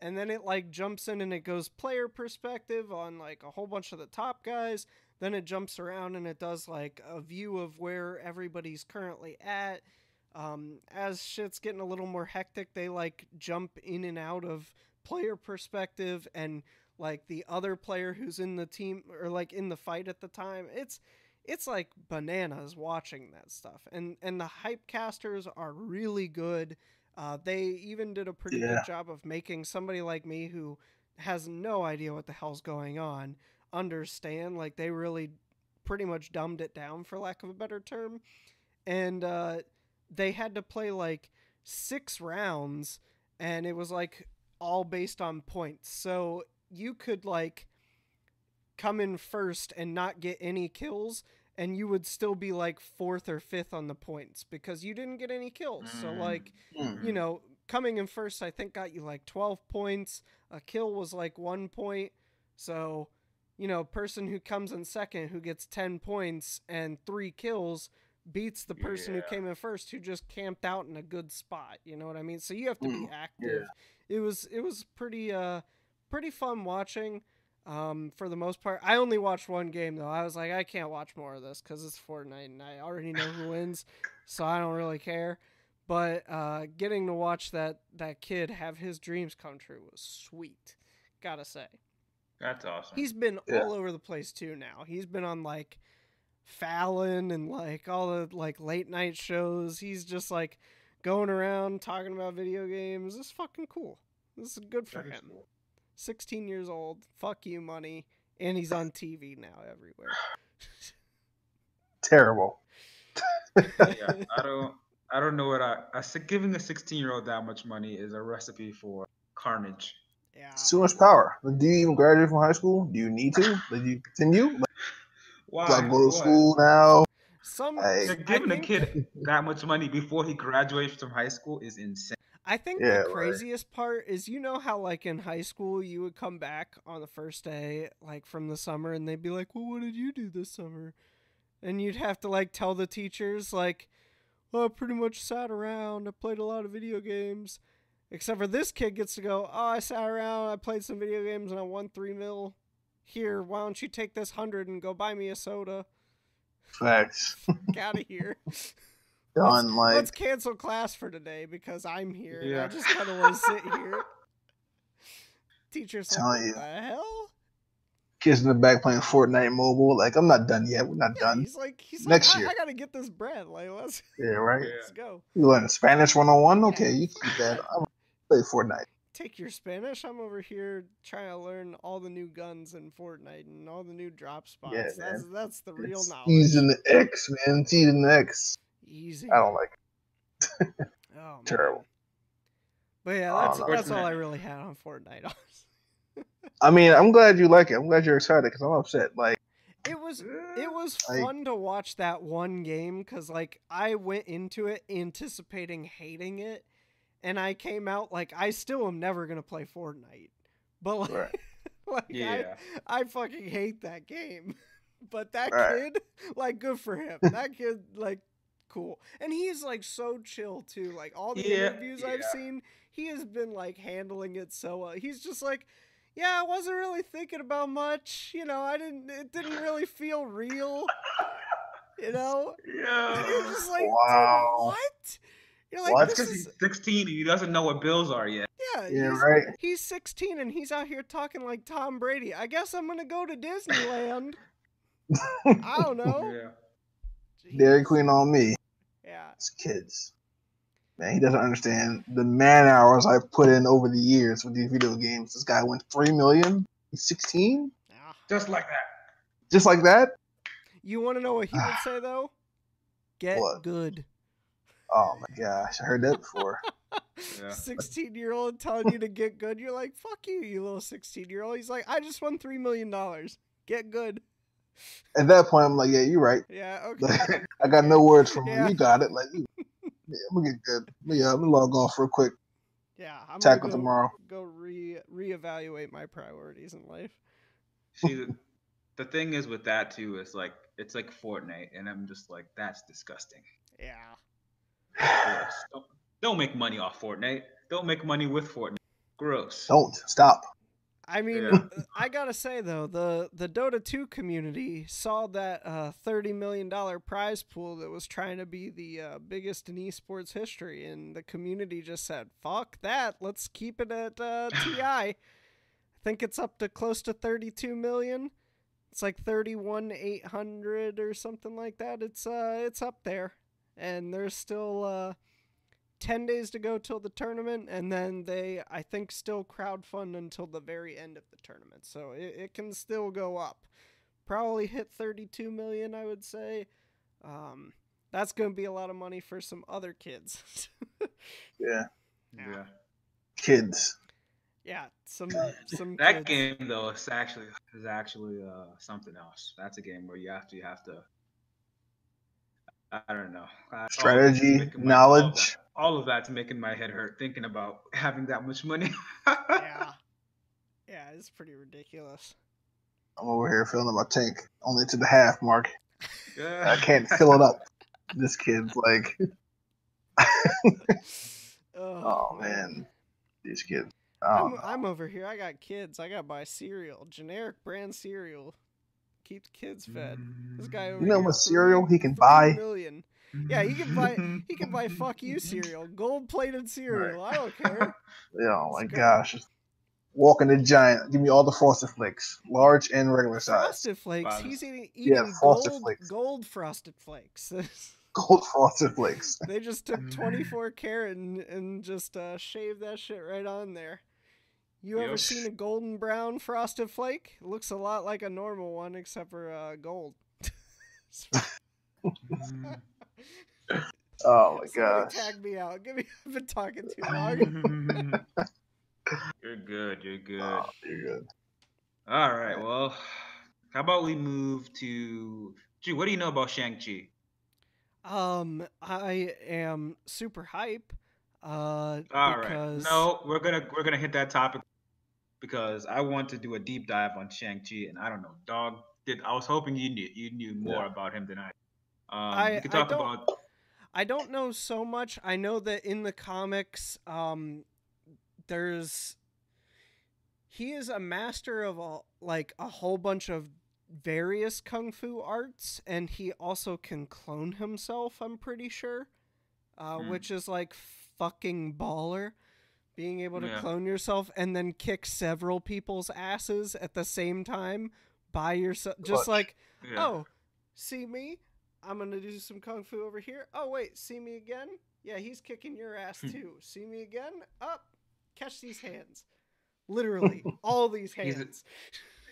and then it like jumps in and it goes player perspective on like a whole bunch of the top guys. Then it jumps around and it does like a view of where everybody's currently at. Um, as shit's getting a little more hectic they like jump in and out of player perspective and like the other player who's in the team or like in the fight at the time. It's it's like bananas watching that stuff. And and the hype casters are really good uh, they even did a pretty Yeah. good job of making somebody like me who has no idea what the hell's going on understand like they really pretty much dumbed it down for lack of a better term and uh, they had to play like six rounds and it was like all based on points so you could like come in first and not get any kills and you would still be like fourth or fifth on the points because you didn't get any kills. So Mm. like Mm. you know coming in first i think got you like 12 points. A kill was like one point. So you know person who comes in second who gets 10 points and three kills beats the person who came in first who just camped out in a good spot. You know what i mean? So you have to be Mm, active. It was it was pretty uh pretty fun watching Um, for the most part, I only watched one game though. I was like, I can't watch more of this because it's Fortnite and I already know who wins, so I don't really care. But uh, getting to watch that that kid have his dreams come true was sweet. Gotta say, That's awesome. he's been Yeah. all over the place too. Now he's been on like Fallon and like all the like late night shows. He's just like going around talking about video games. It's fucking cool. This is good for That is him. cool. 16 years old. Fuck you, money. And he's on TV now everywhere. Terrible. yeah, I don't. I don't know what I. I said giving a 16 year old that much money is a recipe for carnage. Yeah. It's too much power. Like, do you even graduate from high school? Do you need to? Like, do you continue? Like, Why? do I go to What? school now? Some Hey. You're I giving a kid that much money before he graduates from high school is insane. I think Yeah, the craziest part is you know how like in high school you would come back on the first day like from the summer and they'd be like, "Well, what did you do this summer?" And you'd have to like tell the teachers like, "Well, I pretty much sat around. I played a lot of video games." Except for this kid gets to go, "Oh, I sat around. I played some video games and I won 3 mil. Here, why don't you take this 100 and go buy me a soda?" Facts. Get out of here. Done. Like, Let's cancel class for today because I'm here. and I just kind of want to sit here. Teacher's like, Telling you. the hell? kids in the back playing Fortnite mobile. Like, I'm not done yet. We're not Yeah, done. he's like, he's Next like, I, year. I gotta get this bread. Like, let's Yeah, right. Yeah. let's go. You learn Spanish 101? Okay, you keep that. I'm gonna play Fortnite. Take your Spanish. I'm over here trying to learn all the new guns in Fortnite and all the new drop spots. Yeah, that's man. that's the real It's knowledge. Season X, man. Season X. Easy. I don't like it. Oh, man. Terrible. But yeah, Oh, that's no. that's all I really had on Fortnite. I mean, I'm glad you like it. I'm glad you're excited because I'm upset. Like, it was eh, it was I- fun to watch that one game because like i went into it anticipating hating it and i came out like i still am never gonna play fortnite but like, Right. like Yeah. I, I fucking hate that game but that Right. kid like good for him that kid like cool and he's like so chill too like all the Yeah, interviews i've seen he has been like handling it so well he's just like yeah, I wasn't really thinking about much. You know, I didn't. It didn't really feel real. You know, Yeah. and you're just like, dude, Wow. what? You're like, What? this Because is he's 16 and he doesn't know what bills are yet. yeah, yeah, he's, right. he's 16 and he's out here talking like Tom Brady. I guess I'm gonna go to Disneyland. I don't know. Yeah. Dairy Queen on me. Yeah, It's kids. Man, he doesn't understand the man hours I've put in over the years with these video games. This guy went three million. He's 16, yeah. Just like that. just like that. You want to know what he would ah. say though? Get What? good. Oh my gosh, I heard that before. Yeah. 16 year old telling you to get good. You're like, fuck you, you little 16 year old. He's like, I just won $3 million. Get good. At that point, I'm like, yeah, you're right. Yeah, okay. I got no words from Yeah. him. You got it. Like, you, yeah, I'm gonna get good. Yeah, I'm gonna log off real quick. yeah, I'm Tackle gonna go, tomorrow. go re reevaluate my priorities in life. See, the, the thing is with that too is like it's like Fortnite, and I'm just like that's disgusting. Yeah. Don't, don't make money off Fortnite. Don't make money with Fortnite. Gross. Don't stop. I mean, Yeah. uh, I gotta say though, the the Dota 2 community saw that uh, thirty million dollar prize pool that was trying to be the uh, biggest in esports history, and the community just said, "Fuck that! Let's keep it at uh, TI." I think it's up to close to thirty two million. It's like thirty one eight hundred or something like that. It's uh, it's up there, and there's still uh. 10 days to go till the tournament and then they i think still crowdfund until the very end of the tournament so it, it can still go up probably hit 32 million i would say um, that's going to be a lot of money for some other kids Yeah, Yeah. kids. yeah some some That kids. game though is actually is actually uh something else. That's a game where you have to you have to. I I don't know. I- all of it's Strategy, making my- all of knowledge. That- All of that's making my head hurt thinking about having that much money. yeah yeah it's pretty ridiculous I'm over here filling up my tank only to the half mark. Yeah. I can't fill it up. This kid's like, oh, oh man, these kids. Oh, I'm, I'm over here. I got kids. I got to buy cereal, generic brand cereal. Keeps kids fed. This guy mm. over You know here, what cereal he can three buy? million. Yeah, he can buy he can buy fuck you cereal, gold plated cereal. I don't care. yeah, oh my Let's go. gosh. Walking the giant. Give me all the frosted flakes, large and regular size. Frosted flakes. Wow. He's eating, Yeah, Frosted gold, Flakes. gold frosted flakes. Gold frosted flakes. they just took Mm. 24 karat and, and just uh, shaved that shit right on there. You ever Yep. seen a golden brown frosted flake? It looks a lot like a normal one except for uh, gold. Oh my Somebody gosh. tag me out. Give me. I've been talking too long. you're good. You're good. Oh, you're good. All right. Well, how about we move to? Gee, what do you know about Shang Chi? Um, I am super hype. Uh, All right. because No, we're gonna we're gonna hit that topic because I want to do a deep dive on Shang Chi, and I don't know, dog. Did I was hoping you knew you knew more Yeah. about him than I. Um, I- you could I talk don't- about. I don't know so much. I know that in the comics, um, there's he is a master of a, like a whole bunch of various kung fu arts, and he also can clone himself. I'm pretty sure, uh, Hmm. which is like fucking baller. Being able to Yeah. clone yourself and then kick several people's asses at the same time by yourself, just Clutch. like Yeah. Oh, see me? I'm gonna do some kung fu over here. Oh wait, see me again? Yeah, he's kicking your ass Hmm. too. see me again? Up, catch these hands. Literally, all these He's a- hands.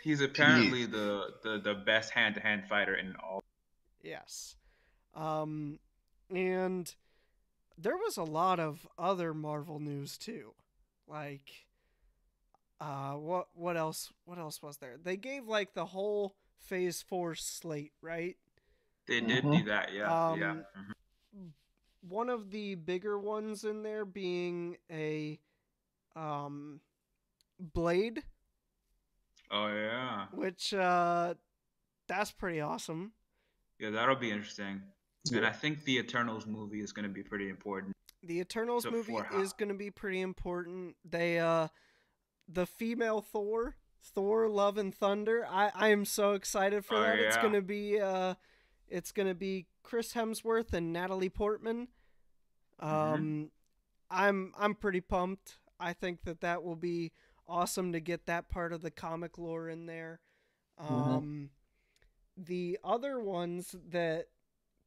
He's apparently the, the the best hand to hand fighter in all. Yes. Um, and there was a lot of other Marvel news too. Like, uh, what what else? What else was there? They gave like the whole Phase Four slate, right? They did Mhm. do that. Yeah. yeah. Um, mhm. one of the bigger ones in there being a um blade Oh yeah. which uh that's pretty awesome Yeah, that'll be interesting. And I think the Eternals movie is going to be pretty important. the eternals So movie is going to be pretty important they uh the female thor thor love and thunder i i am so excited for Oh, that it's going to be uh it's going to be chris hemsworth and natalie portman. Mhm. um i'm i'm pretty pumped. I think that that will be awesome to get that part of the comic lore in there. Um the other ones that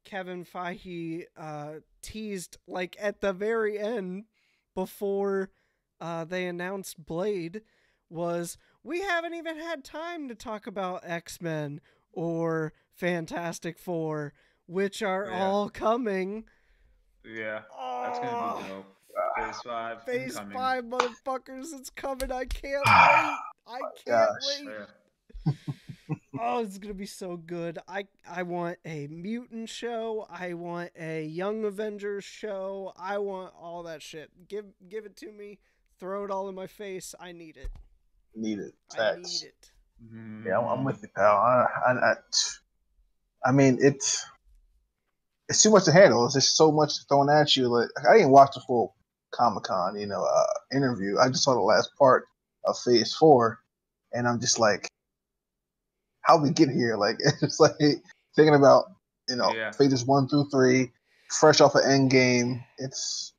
kevin feige uh teased like at the very end before uh they announced blade was we haven't even had time to talk about x-men or fantastic four which are Yeah. all coming Yeah, that's going to Oh, be ah, dope. Phase five. Phase incoming. five, motherfuckers! It's coming. I can't oh wait. I can't gosh. wait. Yeah. Oh, it's gonna be so good. I I want a mutant show. I want a Young Avengers show. I want all that shit. Give give it to me. Throw it all in my face. I need it. Need it. I need it. Mm-hmm. Yeah, I'm, I'm with you, pal. I, I, I, I mean, it's it's too much to handle. It's just so much thrown at you. Like I didn't watch the full Comic Con, you know, uh, interview. I just saw the last part of Phase Four, and I'm just like, how we get here? Like it's like thinking about you know Yeah. phases one through three, fresh off of Endgame. It's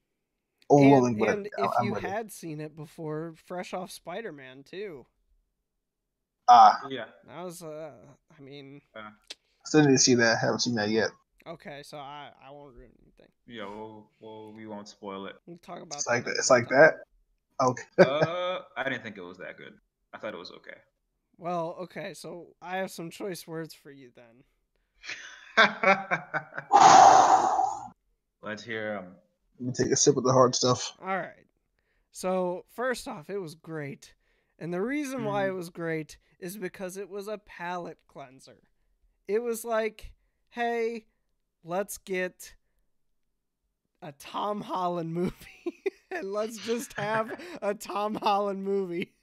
overwhelming, and and I'm, if I'm you ready. had seen it before, fresh off Spider Man too. ah, Yeah. That was uh. I mean, still didn't see that. I Haven't seen that yet. okay, so I I won't ruin anything. Yeah. Well, well, we won't spoil it. We'll talk about. It's that like that. It's like time. that. Okay. Uh, I didn't think it was that good. I thought it was okay. Well, okay, so I have some choice words for you then. Let's hear them. Let me take a sip of the hard stuff. All right. So, first off, it was great. And the reason why Mhm. it was great is because it was a palate cleanser. It was like, hey, let's get a Tom Holland movie and let's just have a Tom Holland movie.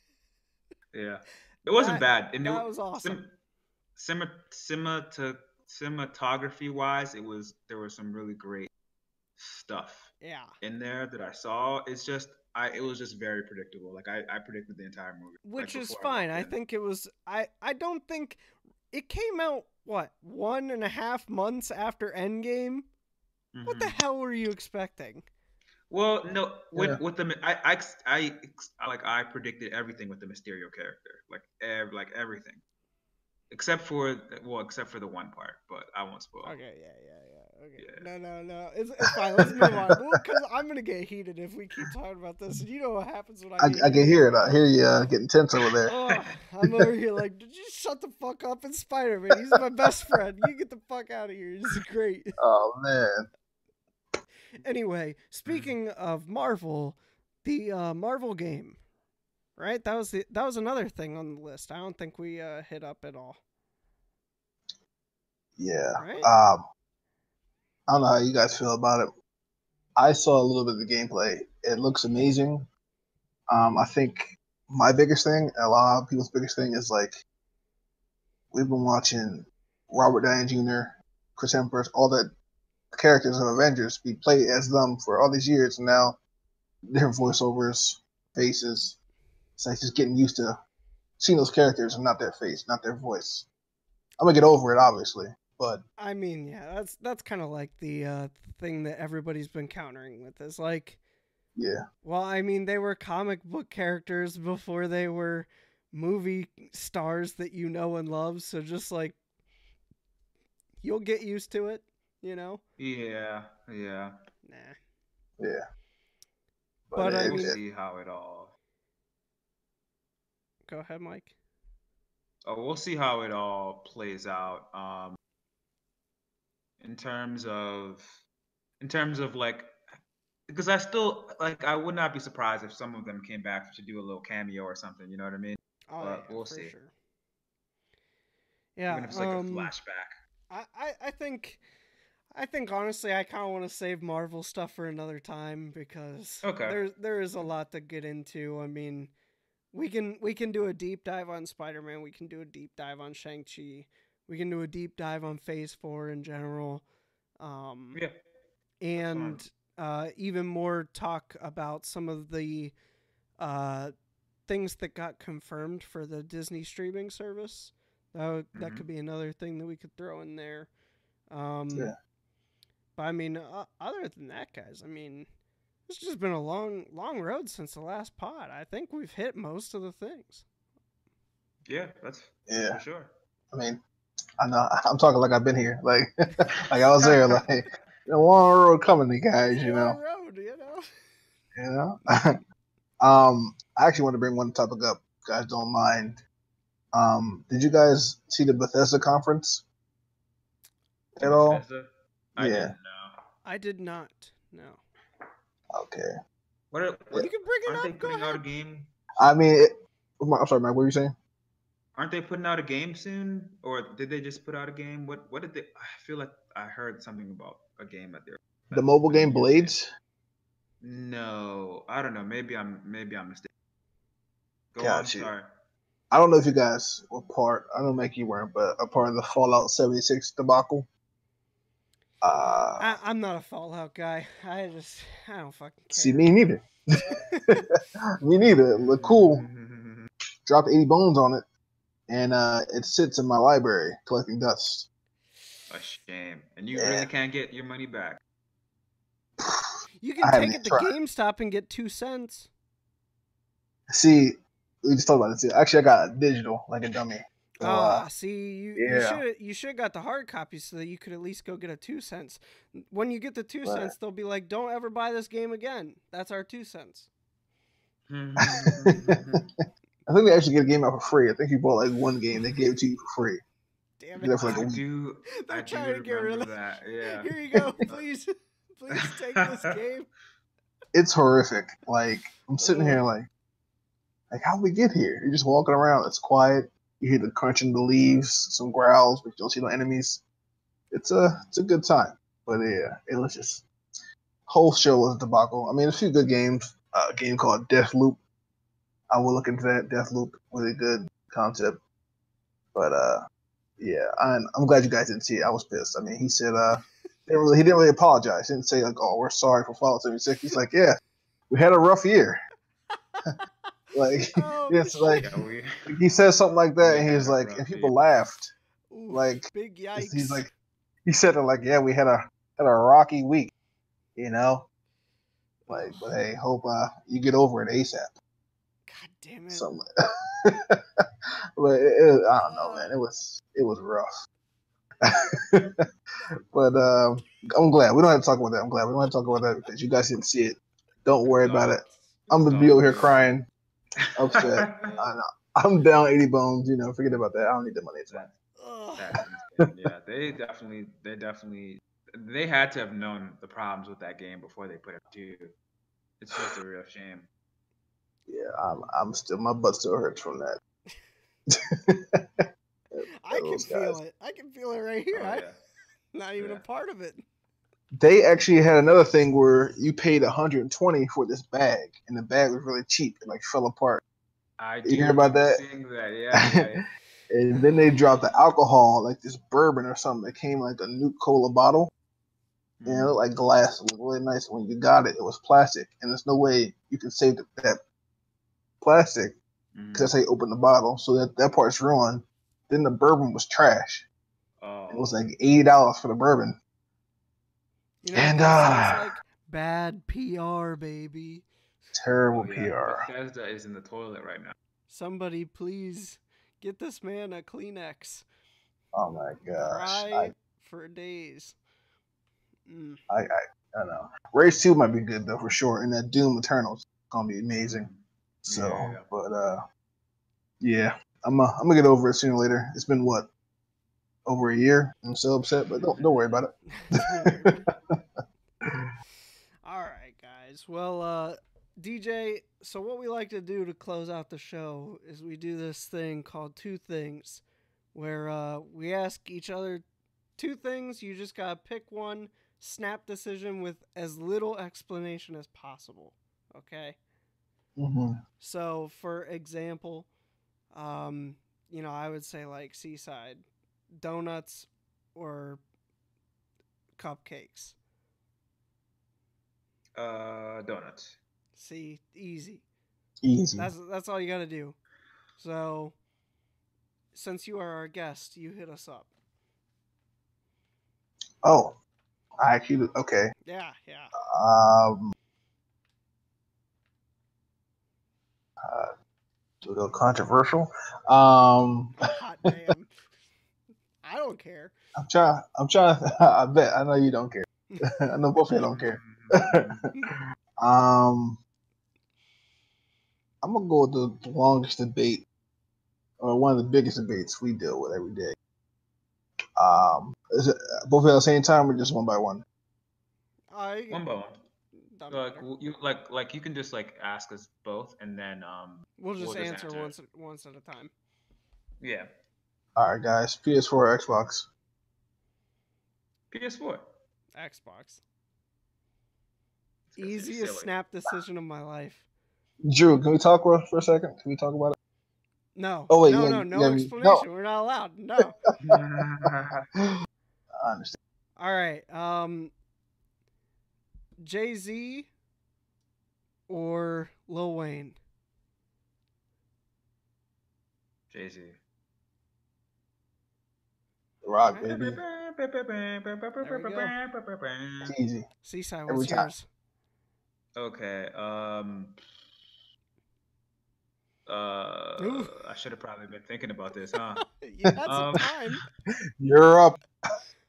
Yeah. It wasn't That- bad. And that it, was awesome. Sim, to cinematography wise, it was there was some really great stuff. Yeah. in there that I saw. It's just I it was just very predictable. Like I, I predicted the entire movie. like, Which is fine. walked I think it was I I don't think it came out what, one and a half months after Endgame? What the Mhm. hell were you expecting? Well, no, with Yeah. with the I, I I I like I predicted everything with the Mysterio character, like ev- like everything, except for well, except for the one part, but I won't spoil. Okay, yeah, yeah, yeah. Okay. Yeah. No, no, no. It's, it's fine. Let's move on. Because I'm gonna get heated if we keep talking about this. And you know what happens when I, I, I can hear it. I hear you uh, getting tense over there. Oh, I'm over here like, did you shut the fuck up? It's Spider Man. He's my best friend. You get the fuck out of here. This is great. Oh man. Anyway, speaking of Marvel, the uh, Marvel game, right? That was the that was another thing on the list. I don't think we uh, hit up at all. Yeah. Right? Um, I don't know how you guys feel about it. I saw a little bit of the gameplay. It looks amazing. Um, I think my biggest thing, a lot of people's biggest thing, is like we've been watching Robert Downey Jr., Chris Hemsworth, all the characters of Avengers be played as them for all these years, and now different voiceovers, faces. It's like just getting used to seeing those characters and not their face, not their voice. I'm gonna get over it, obviously, but I mean, yeah, that's that's kind of like the uh, thing that everybody's been countering with is like, yeah. well, I mean, they were comic book characters before they were movie stars that you know and love. So just like, you'll get used to it, you know. Yeah, yeah. Nah. Yeah. But, I mean- see how it all. Go ahead, Mike. Oh, we'll see how it all plays out. Um, in terms of, in terms of like, because I still like, I would not be surprised if some of them came back to do a little cameo or something. You know what I mean? Oh, But yeah, we'll for see. sure. Yeah, Even if it's like um, a flashback. I, I, I think, I think honestly, I kind of want to save Marvel stuff for another time because Okay. there there is a lot to get into. I mean, we can we can do a deep dive on Spider Man. We can do a deep dive on Shang Chi. We can do a deep dive on Phase Four in general. Um, Yeah. and uh, even more talk about some of the uh, things that got confirmed for the Disney streaming service. That would, that Mhm. could be another thing that we could throw in there. Um, Yeah. But I mean, uh, other than that, guys, I mean, it's just been a long, long road since the last pod. I think we've hit most of the things. Yeah, that's Yeah. for sure. I mean, I know I'm talking like I've been here, like like I was there, like a long road coming, you guys, you Long know, road, you know. you know. um, I actually want to bring one topic up, guys don't mind. Um, did you guys see the Bethesda conference at all? Bethesda? I Yeah. didn't know. I did not. No. Okay. What? Are, what You can bring it aren't they up. Go putting out a game? I mean, it, I'm sorry, Mike. What were you saying? Aren't they putting out a game soon, or did they just put out a game? What? What did they? I feel like I heard something about a game that they're. The mobile game Yeah. Blades. No, I don't know. Maybe I'm maybe I'm mistaken. Go Got on. you. Sorry. I don't know if you guys were part. I don't make you weren't, but a part of the Fallout 76 debacle. Uh, I, I'm not a Fallout guy. I just, I don't fucking care. see, me neither. me neither. It looked cool. Dropped 80 bones on it, and uh, it sits in my library collecting dust. a shame, and you Yeah. really can't get your money back. You can haven't take even it to tried. GameStop and get two cents. See, we just talked about this. Actually, I got digital like a dummy. So, Ah, uh, see, you yeah. should you should got the hard copy so that you could at least go get a two cents. When you get the two Right. cents, they'll be like, "Don't ever buy this game again." That's our two cents. I think they actually get a game out for free. I think you bought like one game, they gave it to you for free. Damn it! like a I week. do. They're I do trying to get rid of that. Yeah. Here you go. Please, please take this game. It's horrific. Like I'm sitting here like, like how we get here? You're just walking around. It's quiet. You hear the crunching the leaves, some growls, but you don't see no enemies. It's a it's a good time. But yeah, it was just whole show was a debacle. I mean, a few good games. Uh, a game called Deathloop. I will look into that. Deathloop, really good concept. But uh, yeah, I'm, I'm glad you guys didn't see it. I was pissed. I mean, he said uh, didn't really, he didn't really apologize. He didn't say like, "Oh, we're sorry for Fallout 76." He's like, "Yeah, we had a rough year." like Oh, it's shit. like Yeah, we, he said something like that, We and he had was like, rough and people year. laughed. Ooh, like, big yikes. He's like, he said it like, "Yeah, we had a had a rocky week," you know. Like, but hey, hope uh, you get over it ASAP. God damn it. Something. but it, it, I don't know, man. It was it was rough. but um, I'm glad we don't have to talk about that. I'm glad we don't have to talk about that because you guys didn't see it. Don't worry about it. I'm gonna be over here crying, upset. I know. I'm down 80 bones. You know, forget about that. I don't need the money. It's fine. Ugh. Yeah, they definitely, they definitely, they had to have known the problems with that game before they put it to. It's just a real shame. Yeah, I'm, I'm still my butt still hurts from that. I can those feel it. I can feel it right here. Oh, I'm not even a part of it. They actually had another thing where you paid 120 for this bag, and the bag was really cheap. It like fell apart. I You hear about that? That, yeah, yeah. And then they dropped the alcohol, like this bourbon or something. that came like a Nuka-Cola bottle, and it mm-hmm. looked like glass. It was really nice. When you got it, it was plastic, and there's no way you can save the, that plastic mm-hmm. because that's how you open the bottle. So that that part's ruined. Then the bourbon was trash. Oh, It was like eighty dollars for the bourbon. You know, And, what uh, like bad PR, baby. Terrible oh, yeah. PR. Bethesda is in the toilet right now. Somebody please get this man a Kleenex. Oh my gosh. Cry I, for days. Mm. I, I, I don't know. Rage 2 might be good though for sure. And that Doom Eternals is gonna be amazing. So Yeah. but uh yeah. I'm uh, I'm gonna get over it sooner or later. It's been what? Over a year. I'm so upset, but don't don't worry about it. Guys. Well, uh, DJ, so what we like to do to close out the show is we do this thing called Two Things, where uh, we ask each other two things. You just got to pick one, snap decision with as little explanation as possible. Okay? hmm So, for example, um, you know, I would say like Seaside, donuts or cupcakes. Uh, donuts. See, easy. Easy. That's that's all you got to do. So, since you are our guest, you hit us up. Oh. I actually okay. Yeah, yeah. Um uh, a little controversial. Um Hot damn. I don't care. I'm trying. I'm trying. I bet. I know you don't care. I know both of you don't care. um, I'm gonna go with the longest debate, or one of the biggest debates we deal with every day. Um, is it both at the same time, or just one by one? I One by one. doesn't Like you like like you can just like ask us both and then um we'll just, we'll just answer, answer it. once once at a time. yeah All right, guys. PS4 or Xbox? PS4. Xbox. It's gonna seem Easiest silly. snap decision of my life. Drew, can we talk for, for a second? Can we talk about it? No. Oh, wait, no, yeah, no, no yeah, no. explanation. We're not allowed. No. I understand. All right. Um Jay-Z or Lil Wayne? Jay Z. Rock, baby. It's easy. Seaside, Every what's time. yours? Okay. Um. Uh, Ooh. I should have probably been thinking about this, huh? you had some Um, time. You're up.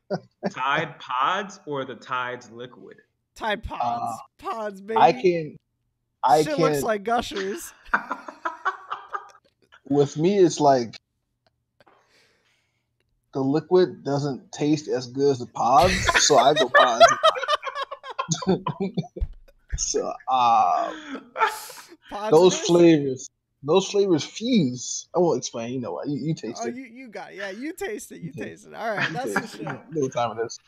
Tide Pods or the Tides Liquid? Tide Pods. Pods, baby. uh, I can. I Shit can. looks like Gushers. with me, it's like the liquid doesn't taste as good as the pods, so I go pods. So, uh, those flavors, those flavors fuse. I won't explain. You know what? You, you taste Oh, it. you, you got it. Yeah, you taste it. You taste it. All right, that's the show. Know what time it is.